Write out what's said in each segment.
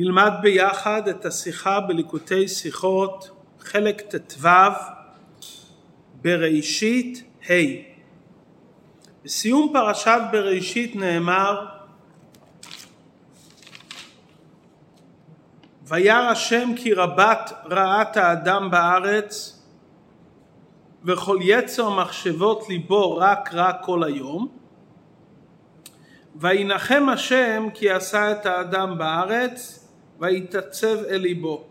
נלמד ביחד את השיחה בליקוטי שיחות, חלק ט"ו, בראשית ה'. בסיום פרשת בראשית נאמר וירא השם כי רבת רעת האדם בארץ וכל יצר מחשבות ליבו רק רע כל היום וינחם השם כי עשה את האדם בארץ ויתעצב אל ליבו.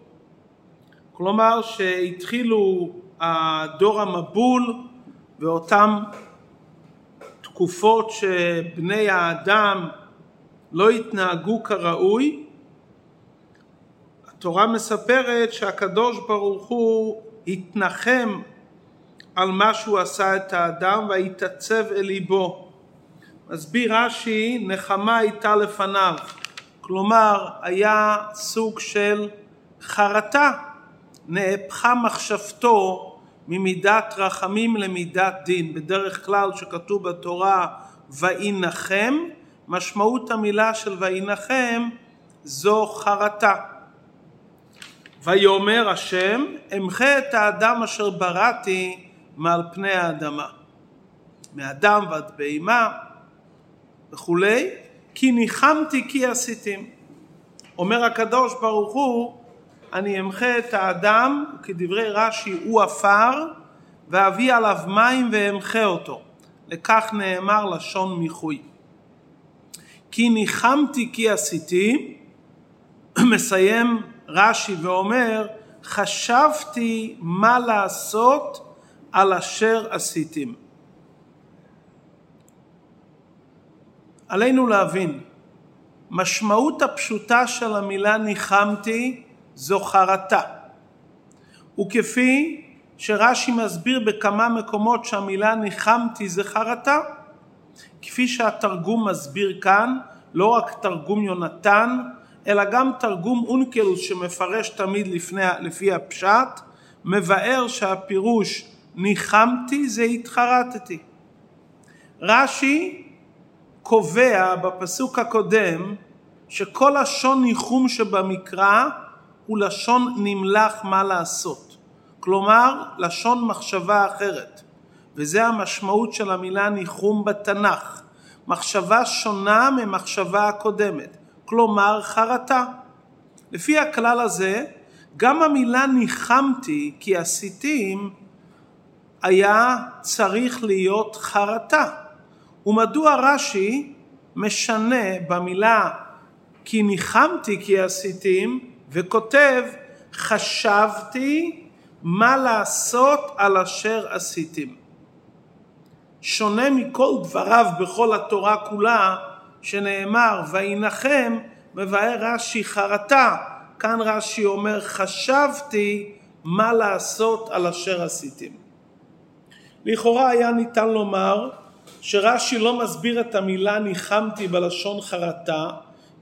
כלומר שהתחילו הדור המבול ואותם תקופות שבני האדם לא התנהגו כראוי, התורה מספרת שהקדוש ברוך הוא התנחם על מה שהוא עשה את האדם והתעצב אל ליבו. מסביר רש"י, נחמה הייתה לפניו. כלומר היה סוג של חרטה, נהפכה מחשבתו ממידת רחמים למידת דין. בדרך כלל שכתוב בתורה וינחם, משמעות המילה של וינחם זו חרטה. ויאמר השם אמחה את האדם אשר בראתי מעל פני האדמה. מאדם ועד בהמה וכולי, כי ניחמתי כי עשיתים. אומר הקדוש ברוך הוא, אני אמחה את האדם, כדברי רש"י הוא עפר, ואביא עליו מים ואמחה אותו. לכך נאמר לשון מיחוי. כי ניחמתי כי עשיתי, מסיים רש"י ואומר, חשבתי מה לעשות על אשר עשיתם. עלינו להבין, משמעות הפשוטה של המילה ניחמתי זו חרטה. וכפי שרש"י מסביר בכמה מקומות שהמילה ניחמתי זה חרטה, כפי שהתרגום מסביר כאן, לא רק תרגום יונתן, אלא גם תרגום אונקלוס שמפרש תמיד לפני, לפי הפשט, מבאר שהפירוש ניחמתי זה התחרטתי. רש"י קובע בפסוק הקודם שכל לשון ניחום שבמקרא הוא לשון נמלח מה לעשות. כלומר, לשון מחשבה אחרת. וזה המשמעות של המילה ניחום בתנ"ך. מחשבה שונה ממחשבה הקודמת. כלומר, חרטה. לפי הכלל הזה, גם המילה ניחמתי כי עשיתים היה צריך להיות חרטה. ומדוע רש"י משנה במילה כי ניחמתי כי עשיתים וכותב חשבתי מה לעשות על אשר עשיתם. שונה מכל דבריו בכל התורה כולה שנאמר וינחם מבאר רש"י חרטה כאן רש"י אומר חשבתי מה לעשות על אשר עשיתם. לכאורה היה ניתן לומר שרש"י לא מסביר את המילה ניחמתי בלשון חרטה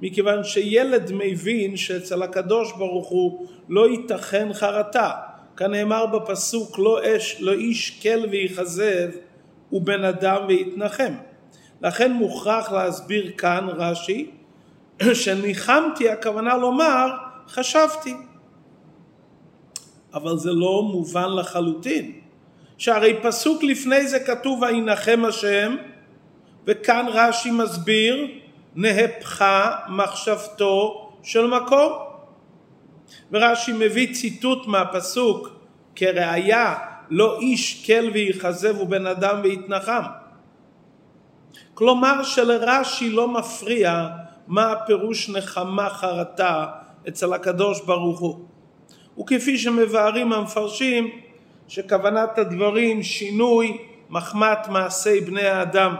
מכיוון שילד מבין שאצל הקדוש ברוך הוא לא ייתכן חרטה. כנאמר בפסוק לא, אש, לא איש כל ויכזב ובן אדם ויתנחם לכן מוכרח להסביר כאן רש"י שניחמתי הכוונה לומר חשבתי. אבל זה לא מובן לחלוטין שהרי פסוק לפני זה כתוב וינחם השם וכאן רש"י מסביר נהפכה מחשבתו של מקום ורש"י מביא ציטוט מהפסוק כראיה לא איש כל ויכזב ובן אדם ויתנחם כלומר שלרש"י לא מפריע מה הפירוש נחמה חרטה אצל הקדוש ברוך הוא. וכפי שמבארים המפרשים שכוונת הדברים שינוי מחמת מעשי בני האדם.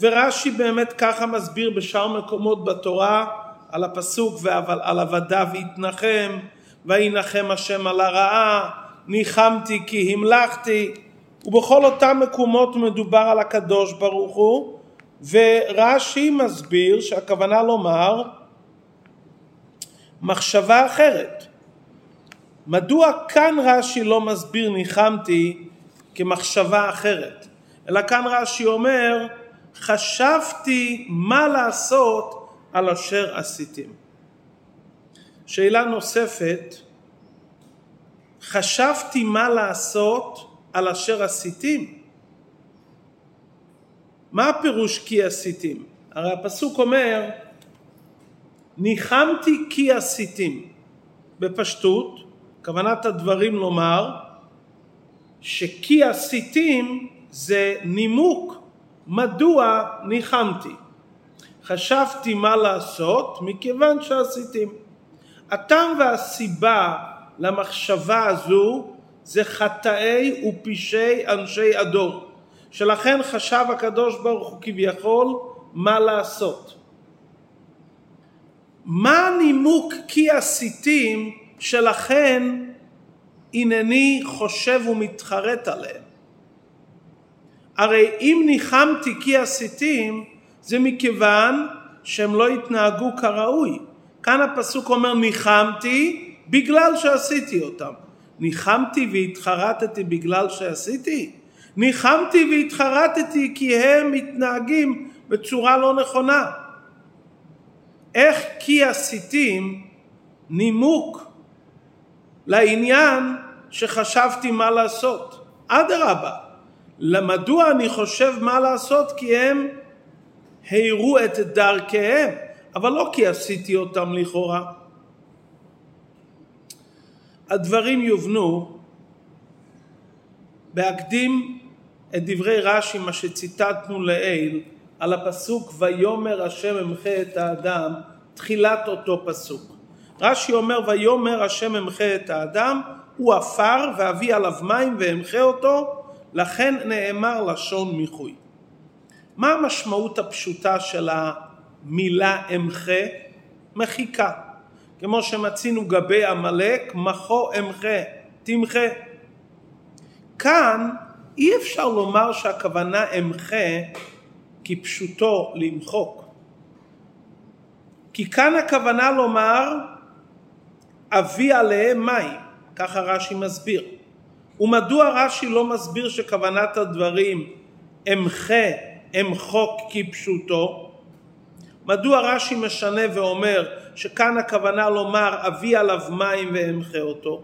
ורש"י באמת ככה מסביר בשאר מקומות בתורה על הפסוק ועל עבדיו יתנחם וינחם השם על הרעה ניחמתי כי המלכתי ובכל אותם מקומות מדובר על הקדוש ברוך הוא ורש"י מסביר שהכוונה לומר מחשבה אחרת מדוע כאן רש"י לא מסביר ניחמתי כמחשבה אחרת, אלא כאן רש"י אומר חשבתי מה לעשות על אשר עשיתם. שאלה נוספת, חשבתי מה לעשות על אשר עשיתם? מה הפירוש כי עשיתם? הרי הפסוק אומר, ניחמתי כי עשיתם. בפשטות, כוונת הדברים לומר, שכי עשיתם זה נימוק מדוע ניחמתי. חשבתי מה לעשות מכיוון שעשיתם. הטעם והסיבה למחשבה הזו זה חטאי ופשעי אנשי הדור, שלכן חשב הקדוש ברוך הוא כביכול מה לעשות. מה הנימוק כי עשיתים שלכן הנני חושב ומתחרט עליהם? הרי אם ניחמתי כי עשיתים זה מכיוון שהם לא התנהגו כראוי. כאן הפסוק אומר ניחמתי בגלל שעשיתי אותם. ניחמתי והתחרטתי בגלל שעשיתי? ניחמתי והתחרטתי כי הם מתנהגים בצורה לא נכונה. איך כי עשיתים נימוק לעניין שחשבתי מה לעשות. אדרבה, למדוע אני חושב מה לעשות? כי הם הראו את דרכיהם, אבל לא כי עשיתי אותם לכאורה. הדברים יובנו בהקדים את דברי רש"י, מה שציטטנו לעיל, על הפסוק ויאמר השם אמחה את האדם, תחילת אותו פסוק. רש"י אומר ויאמר השם אמחה את האדם, הוא עפר ואביא עליו מים ואמחה אותו, לכן נאמר לשון מיחוי. מה המשמעות הפשוטה של המילה אמחה? מחיקה. כמו שמצינו גבי עמלק, מחו אמחה, תמחה. כאן אי אפשר לומר שהכוונה אמחה כפשוטו למחוק. כי כאן הכוונה לומר אביא עליהם מים, ככה רש"י מסביר. ומדוע רש"י לא מסביר שכוונת הדברים אמחה, אמחוק כפשוטו? מדוע רש"י משנה ואומר שכאן הכוונה לומר אביא עליו מים ואמחה אותו?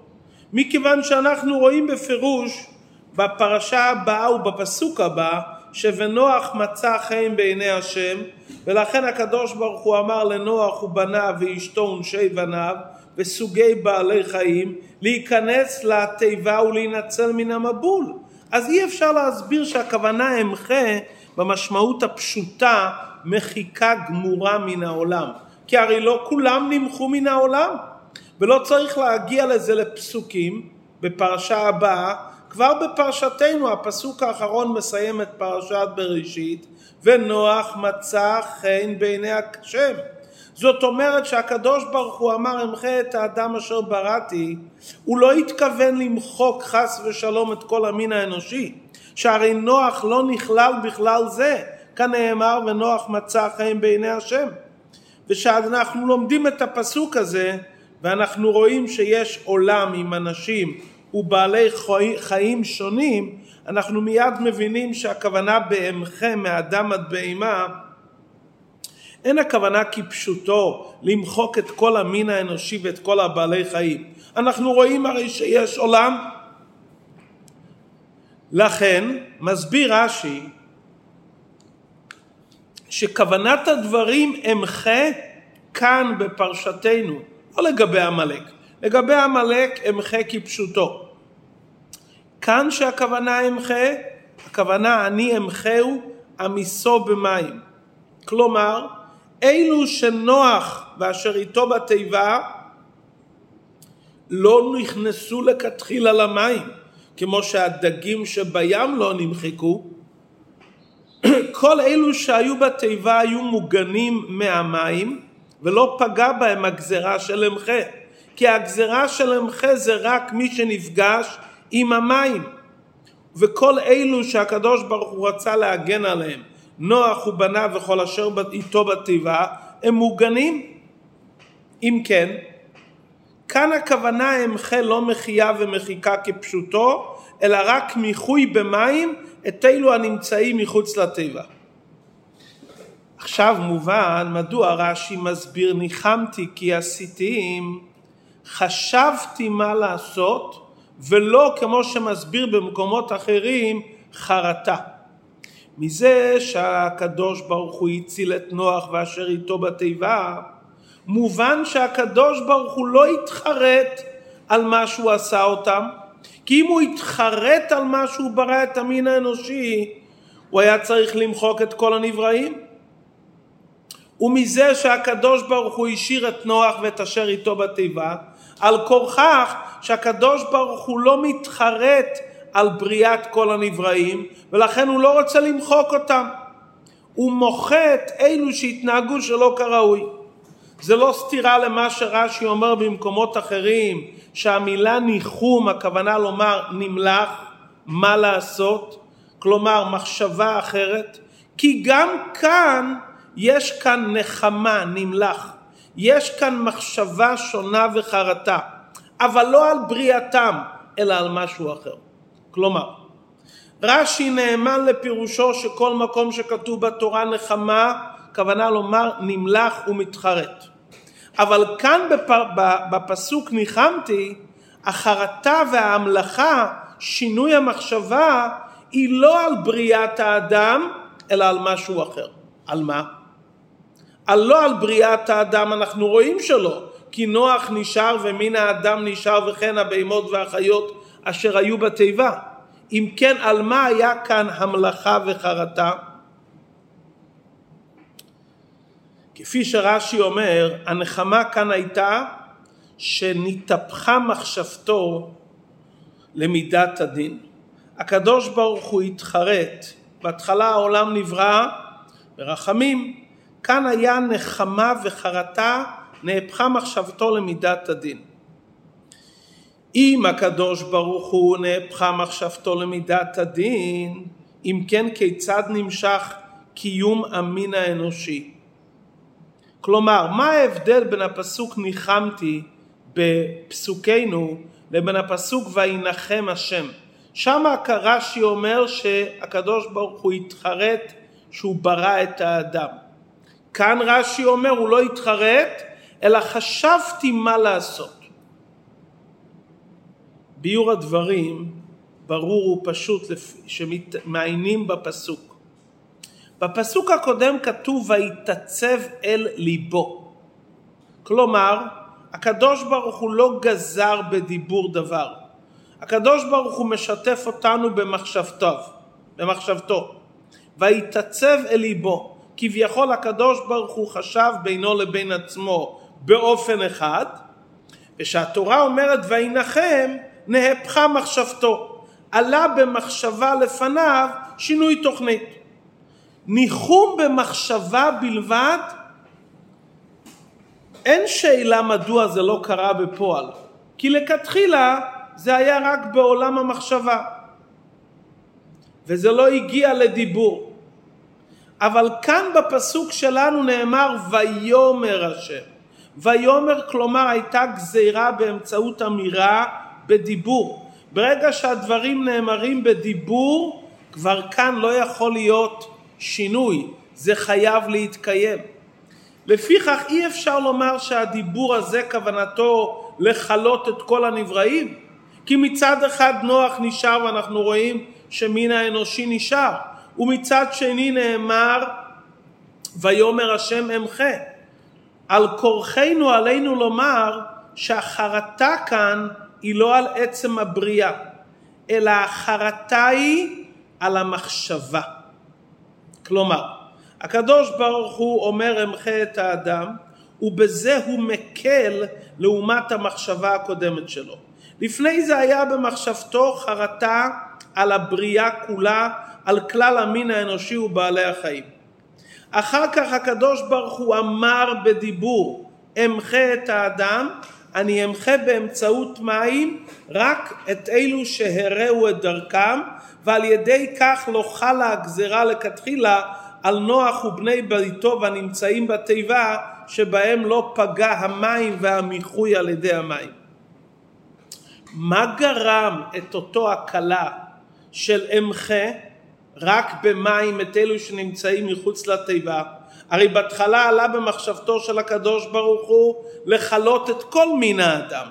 מכיוון שאנחנו רואים בפירוש בפרשה הבאה ובפסוק הבא שבנוח מצא חן בעיני השם ולכן הקדוש ברוך הוא אמר לנוח ובניו ואשתו ונשי בניו וסוגי בעלי חיים להיכנס לתיבה ולהינצל מן המבול. אז אי אפשר להסביר שהכוונה אמחה במשמעות הפשוטה מחיקה גמורה מן העולם. כי הרי לא כולם נמחו מן העולם. ולא צריך להגיע לזה לפסוקים בפרשה הבאה. כבר בפרשתנו הפסוק האחרון מסיים את פרשת בראשית ונוח מצא חן בעיני השם. זאת אומרת שהקדוש ברוך הוא אמר אמחה את האדם אשר בראתי, הוא לא התכוון למחוק חס ושלום את כל המין האנושי, שהרי נוח לא נכלל בכלל זה, כנאמר ונוח מצא חיים בעיני השם. ושאנחנו לומדים את הפסוק הזה ואנחנו רואים שיש עולם עם אנשים ובעלי חיים שונים, אנחנו מיד מבינים שהכוונה באמחה מאדם עד בהמה אין הכוונה כפשוטו למחוק את כל המין האנושי ואת כל הבעלי חיים. אנחנו רואים הרי שיש עולם. לכן מסביר רש"י שכוונת הדברים אמחה כאן בפרשתנו, לא לגבי עמלק, לגבי עמלק אמחה כפשוטו. כאן שהכוונה אמחה, הכוונה אני אמחהו עמיסו במים. כלומר, אלו שנוח ואשר איתו בתיבה לא נכנסו לכתחילה למים, כמו שהדגים שבים לא נמחקו. כל אלו שהיו בתיבה היו מוגנים מהמים ולא פגע בהם הגזרה של אמחה. כי הגזרה של אמחה זה רק מי שנפגש עם המים. וכל אלו שהקדוש ברוך הוא רצה להגן עליהם נוח ובניו וכל אשר איתו בתיבה, הם מוגנים. אם כן, כאן הכוונה אמחה לא מחייה ומחיקה כפשוטו, אלא רק מיחוי במים את אלו הנמצאים מחוץ לתיבה. עכשיו מובן מדוע רש"י מסביר ניחמתי כי עשיתים חשבתי מה לעשות ולא כמו שמסביר במקומות אחרים חרטה. מזה שהקדוש ברוך הוא הציל את נוח ואשר איתו בתיבה מובן שהקדוש ברוך הוא לא התחרט על מה שהוא עשה אותם כי אם הוא התחרט על מה שהוא ברא את המין האנושי הוא היה צריך למחוק את כל הנבראים. ומזה שהקדוש ברוך הוא השאיר את נוח ואת אשר איתו בתיבה על כורכך שהקדוש ברוך הוא לא מתחרט על בריאת כל הנבראים ולכן הוא לא רוצה למחוק אותם. הוא מוחה את אלו שהתנהגו שלא כראוי. זה לא סתירה למה שרש"י אומר במקומות אחרים שהמילה ניחום הכוונה לומר נמלח מה לעשות? כלומר מחשבה אחרת. כי גם כאן יש כאן נחמה נמלח. יש כאן מחשבה שונה וחרטה. אבל לא על בריאתם אלא על משהו אחר כלומר רש"י נאמן לפירושו שכל מקום שכתוב בתורה נחמה כוונה לומר נמלח ומתחרט אבל כאן בפסוק ניחמתי החרטה וההמלכה שינוי המחשבה היא לא על בריאת האדם אלא על משהו אחר על מה? על לא על בריאת האדם אנחנו רואים שלא כי נוח נשאר ומין האדם נשאר וכן הבהמות והחיות אשר היו בתיבה אם כן על מה היה כאן המלאכה וחרטה? כפי שרש"י אומר הנחמה כאן הייתה שנתהפכה מחשבתו למידת הדין הקדוש ברוך הוא התחרט בהתחלה העולם נברא ברחמים כאן היה נחמה וחרטה, נהפכה מחשבתו למידת הדין. אם הקדוש ברוך הוא נהפכה מחשבתו למידת הדין, אם כן כיצד נמשך קיום המין האנושי? כלומר, מה ההבדל בין הפסוק ניחמתי בפסוקנו לבין הפסוק וינחם השם? שם רש"י אומר שהקדוש ברוך הוא התחרט שהוא ברא את האדם. כאן רש"י אומר הוא לא התחרט אלא חשבתי מה לעשות. ביור הדברים ברור ופשוט שמעיינים בפסוק. בפסוק הקודם כתוב ויתעצב אל ליבו. כלומר הקדוש ברוך הוא לא גזר בדיבור דבר. הקדוש ברוך הוא משתף אותנו במחשבתו, במחשבתו. ויתעצב אל ליבו. כביכול הקדוש ברוך הוא חשב בינו לבין עצמו באופן אחד ושהתורה אומרת וינחם נהפכה מחשבתו. עלה במחשבה לפניו שינוי תוכנית. ניחום במחשבה בלבד אין שאלה מדוע זה לא קרה בפועל כי לכתחילה זה היה רק בעולם המחשבה. וזה לא הגיע לדיבור. אבל כאן בפסוק שלנו נאמר ויאמר השם. ויאמר כלומר הייתה גזירה באמצעות אמירה בדיבור. ברגע שהדברים נאמרים בדיבור כבר כאן לא יכול להיות שינוי, זה חייב להתקיים. לפיכך אי אפשר לומר שהדיבור הזה כוונתו לכלות את כל הנבראים כי מצד אחד נוח נשאר ואנחנו רואים שמין האנושי נשאר ומצד שני נאמר ויאמר השם אמחה על כורחנו עלינו לומר שהחרטה כאן היא לא על עצם הבריאה אלא החרטה היא על המחשבה כלומר הקדוש ברוך הוא אומר אמחה את האדם ובזה הוא מקל לעומת המחשבה הקודמת שלו לפני זה היה במחשבתו חרטה על הבריאה כולה על כלל המין האנושי ובעלי החיים. אחר כך הקדוש ברוך הוא אמר בדיבור אמחה את האדם אני אמחה באמצעות מים רק את אלו שהרעו את דרכם ועל ידי כך לא חלה הגזרה לכתחילה על נוח ובני ביתו והנמצאים בתיבה שבהם לא פגע המים והמיחוי על ידי המים. מה גרם את אותו הקלה של אמחה רק במים את אלו שנמצאים מחוץ לתיבה. הרי בהתחלה עלה במחשבתו של הקדוש ברוך הוא לכלות את כל מין האדם.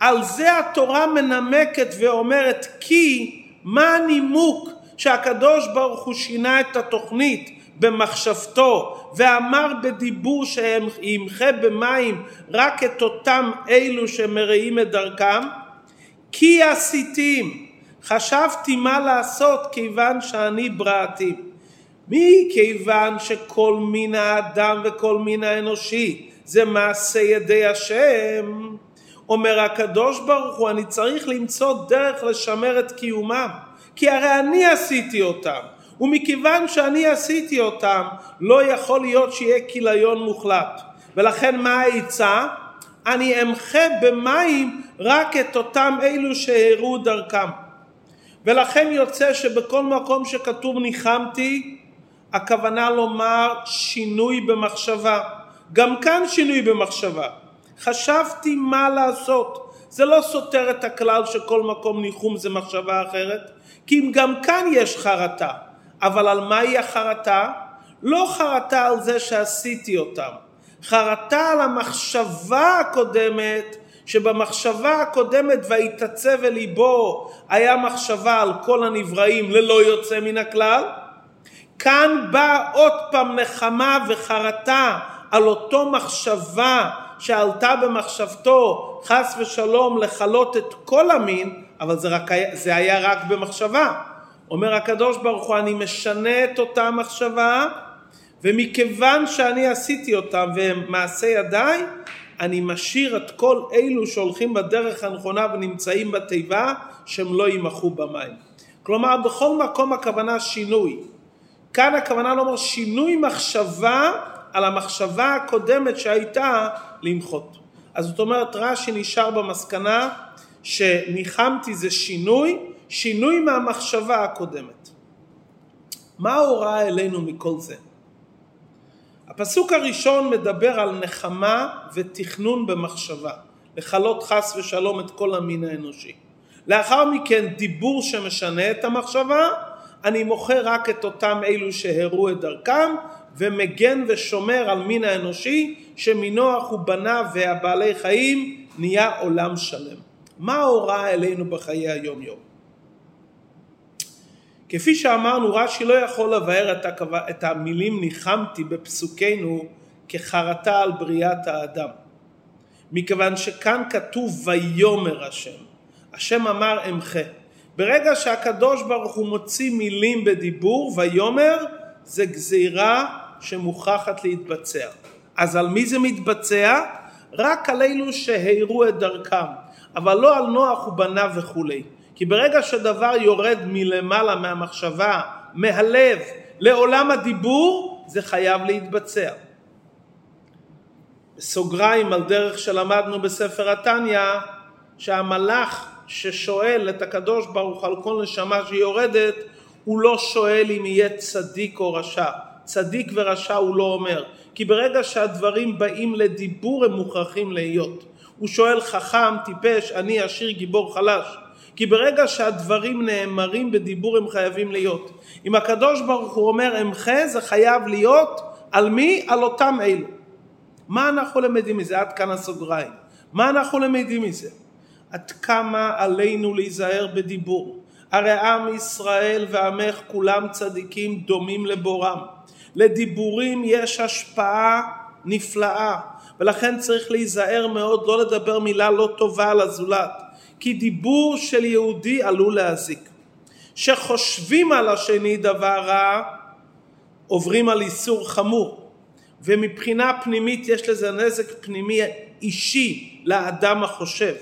על זה התורה מנמקת ואומרת כי מה הנימוק שהקדוש ברוך הוא שינה את התוכנית במחשבתו ואמר בדיבור שימחה במים רק את אותם אלו שמרעים את דרכם? כי עשיתים חשבתי מה לעשות כיוון שאני בראתי. מכיוון שכל מין האדם וכל מין האנושי זה מעשה ידי השם, אומר הקדוש ברוך הוא אני צריך למצוא דרך לשמר את קיומם כי הרי אני עשיתי אותם ומכיוון שאני עשיתי אותם לא יכול להיות שיהיה כיליון מוחלט ולכן מה העצה? אני אמחה במים רק את אותם אלו שהראו דרכם ולכן יוצא שבכל מקום שכתוב ניחמתי הכוונה לומר שינוי במחשבה. גם כאן שינוי במחשבה. חשבתי מה לעשות. זה לא סותר את הכלל שכל מקום ניחום זה מחשבה אחרת כי אם גם כאן יש חרטה אבל על מהי החרטה? לא חרטה על זה שעשיתי אותם. חרטה על המחשבה הקודמת שבמחשבה הקודמת ויתעצב אל ליבו היה מחשבה על כל הנבראים ללא יוצא מן הכלל כאן בא עוד פעם נחמה וחרטה על אותו מחשבה שעלתה במחשבתו חס ושלום לכלות את כל המין אבל זה, רק, זה היה רק במחשבה אומר הקדוש ברוך הוא אני משנה את אותה מחשבה ומכיוון שאני עשיתי אותם והם מעשה ידיי אני משאיר את כל אלו שהולכים בדרך הנכונה ונמצאים בתיבה שהם לא יימחו במים. כלומר בכל מקום הכוונה שינוי. כאן הכוונה לומר שינוי מחשבה על המחשבה הקודמת שהייתה למחות. אז זאת אומרת רש"י נשאר במסקנה שניחמתי זה שינוי, שינוי מהמחשבה הקודמת. מה ההוראה אלינו מכל זה? הפסוק הראשון מדבר על נחמה ותכנון במחשבה, לכלות חס ושלום את כל המין האנושי. לאחר מכן דיבור שמשנה את המחשבה, אני מוכר רק את אותם אלו שהראו את דרכם ומגן ושומר על מין האנושי שמנוח ובניו והבעלי חיים נהיה עולם שלם. מה ההוראה אלינו בחיי היום יום? כפי שאמרנו רש"י לא יכול לבאר. את המילים ניחמתי בפסוקנו כחרטה על בריאת האדם מכיוון שכאן כתוב ויאמר השם השם אמר אמחה ברגע שהקדוש ברוך הוא מוציא מילים בדיבור ויאמר זה גזירה שמוכרחת להתבצע אז על מי זה מתבצע? רק על אלו שהירו את דרכם אבל לא על נוח ובניו וכולי כי ברגע שדבר יורד מלמעלה מהמחשבה, מהלב, לעולם הדיבור, זה חייב להתבצע. בסוגריים על דרך שלמדנו בספר התניא, שהמלאך ששואל את הקדוש ברוך על כל נשמה שיורדת, הוא לא שואל אם יהיה צדיק או רשע. צדיק ורשע הוא לא אומר, כי ברגע שהדברים באים לדיבור הם מוכרחים להיות. הוא שואל חכם, טיפש, עני, עשיר, גיבור, חלש. כי ברגע שהדברים נאמרים בדיבור הם חייבים להיות. אם הקדוש ברוך הוא אומר אמחה זה חייב להיות על מי? על אותם אלו. מה אנחנו למדים מזה? עד כאן הסוגריים. מה אנחנו למדים מזה? עד כמה עלינו להיזהר בדיבור. הרי עם ישראל ועמך כולם צדיקים דומים לבורם. לדיבורים יש השפעה נפלאה ולכן צריך להיזהר מאוד לא לדבר מילה לא טובה על הזולת. כי דיבור של יהודי עלול להזיק. שחושבים על השני דבר רע, עוברים על איסור חמור. ומבחינה פנימית יש לזה נזק פנימי אישי לאדם החושב.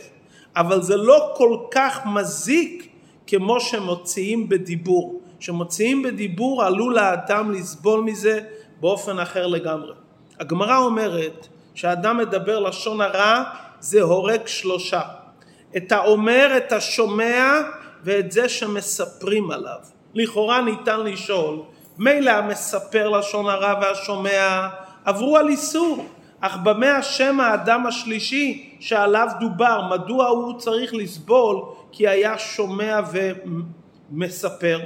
אבל זה לא כל כך מזיק כמו שמוציאים בדיבור. שמוציאים בדיבור עלול האדם לסבול מזה באופן אחר לגמרי. הגמרא אומרת שאדם מדבר לשון הרע זה הורג שלושה. את האומר, את השומע ואת זה שמספרים עליו. לכאורה ניתן לשאול, מילא המספר לשון הרע והשומע עברו על איסור, אך במה אשם האדם השלישי שעליו דובר? מדוע הוא צריך לסבול כי היה שומע ומספר?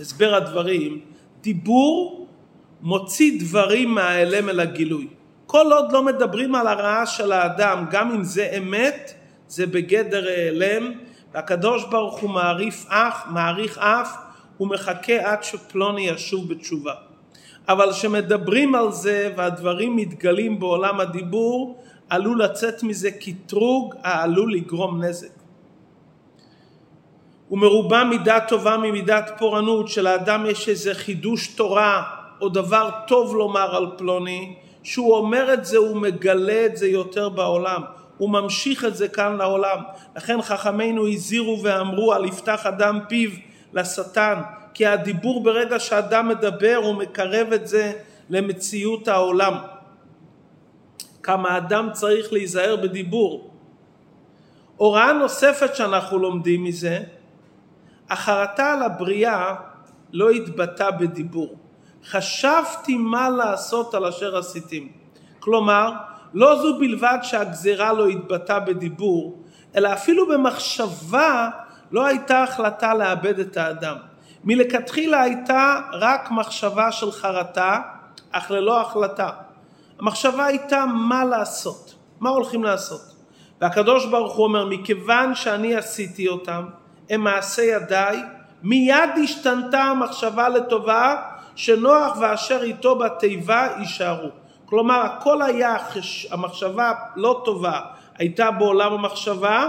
הסבר הדברים, דיבור מוציא דברים מההלם אל הגילוי. כל עוד לא מדברים על הרעה של האדם, גם אם זה אמת, זה בגדר העלם, והקדוש ברוך הוא מעריך אף, הוא מחכה עד שפלוני ישוב בתשובה. אבל כשמדברים על זה והדברים מתגלים בעולם הדיבור, עלול לצאת מזה קטרוג העלול לגרום נזק. ומרובה מידה טובה ממידת פורענות, שלאדם יש איזה חידוש תורה או דבר טוב לומר על פלוני, שהוא אומר את זה הוא מגלה את זה יותר בעולם, הוא ממשיך את זה כאן לעולם. לכן חכמינו הזהירו ואמרו על יפתח אדם פיו לשטן, כי הדיבור ברגע שאדם מדבר הוא מקרב את זה למציאות העולם. כמה אדם צריך להיזהר בדיבור. הוראה נוספת שאנחנו לומדים מזה, החרטה על הבריאה לא התבטא בדיבור. חשבתי מה לעשות על אשר עשיתים. כלומר, לא זו בלבד שהגזירה לא התבטאה בדיבור, אלא אפילו במחשבה לא הייתה החלטה לאבד את האדם. מלכתחילה הייתה רק מחשבה של חרטה, אך ללא החלטה. המחשבה הייתה מה לעשות, מה הולכים לעשות. והקדוש ברוך הוא אומר, מכיוון שאני עשיתי אותם, הם מעשי ידיי, מיד השתנתה המחשבה לטובה, שנוח ואשר איתו בתיבה יישארו. כלומר, הכל היה, המחשבה לא טובה הייתה בעולם המחשבה,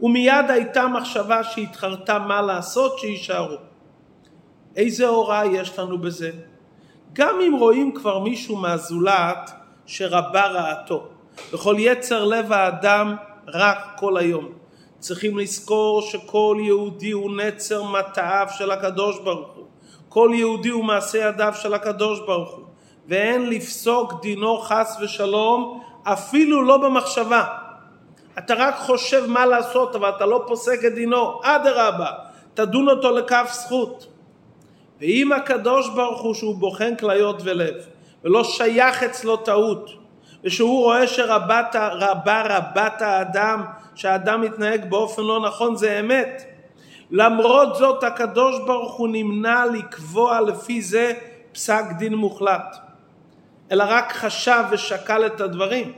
ומיד הייתה מחשבה שהתחרתה מה לעשות, שיישארו. איזה הוראה יש לנו בזה? גם אם רואים כבר מישהו מהזולת שרבה רעתו. בכל יצר לב האדם רק כל היום. צריכים לזכור שכל יהודי הוא נצר מטעיו של הקדוש ברוך הוא. כל יהודי הוא מעשה ידיו של הקדוש ברוך הוא. ואין לפסוק דינו חס ושלום אפילו לא במחשבה. אתה רק חושב מה לעשות אבל אתה לא פוסק את דינו. אדרבה, תדון אותו לכף זכות. ואם הקדוש ברוך הוא שהוא בוחן כליות ולב ולא שייך אצלו טעות ושהוא רואה שרבת רבה רבת האדם שהאדם מתנהג באופן לא נכון זה אמת. למרות זאת הקדוש ברוך הוא נמנע לקבוע לפי זה פסק דין מוחלט. אלא רק חשב ושקל את הדברים.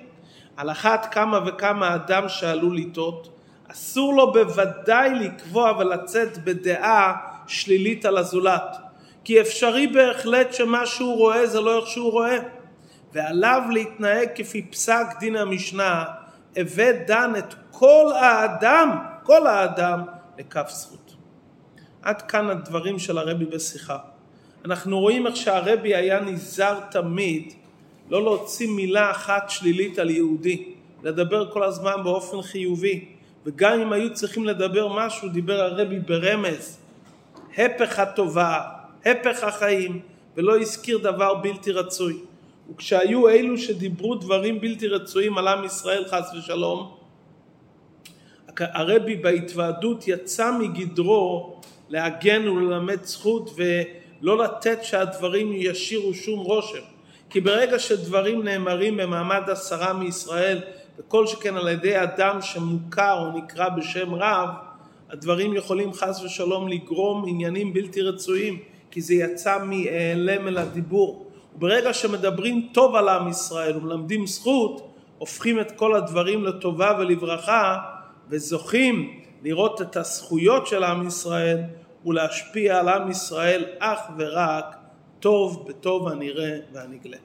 על אחת כמה וכמה אדם שעלול לטעות אסור לו בוודאי לקבוע ולצאת בדעה שלילית על הזולת כי אפשרי בהחלט שמה שהוא רואה זה לא איך שהוא רואה ועליו להתנהג כפי פסק דין המשנה הווה דן את כל האדם, כל האדם לכף זכות. עד כאן הדברים של הרבי בשיחה. אנחנו רואים איך שהרבי היה נזהר תמיד לא להוציא מילה אחת שלילית על יהודי, לדבר כל הזמן באופן חיובי, וגם אם היו צריכים לדבר משהו, דיבר הרבי ברמז, הפך הטובה, הפך החיים, ולא הזכיר דבר בלתי רצוי. וכשהיו אלו שדיברו דברים בלתי רצויים על עם ישראל חס ושלום, הרבי בהתוועדות יצא מגדרו להגן וללמד זכות ולא לתת שהדברים ישירו שום רושם. כי ברגע שדברים נאמרים במעמד עשרה מישראל, וכל שכן על ידי אדם שמוכר או נקרא בשם רב, הדברים יכולים חס ושלום לגרום עניינים בלתי רצויים, כי זה יצא מהיעלם אל הדיבור. וברגע שמדברים טוב על עם ישראל ומלמדים זכות, הופכים את כל הדברים לטובה ולברכה, וזוכים לראות את הזכויות של עם ישראל ולהשפיע על עם ישראל אך ורק טוב בטוב הנראה והנגלה.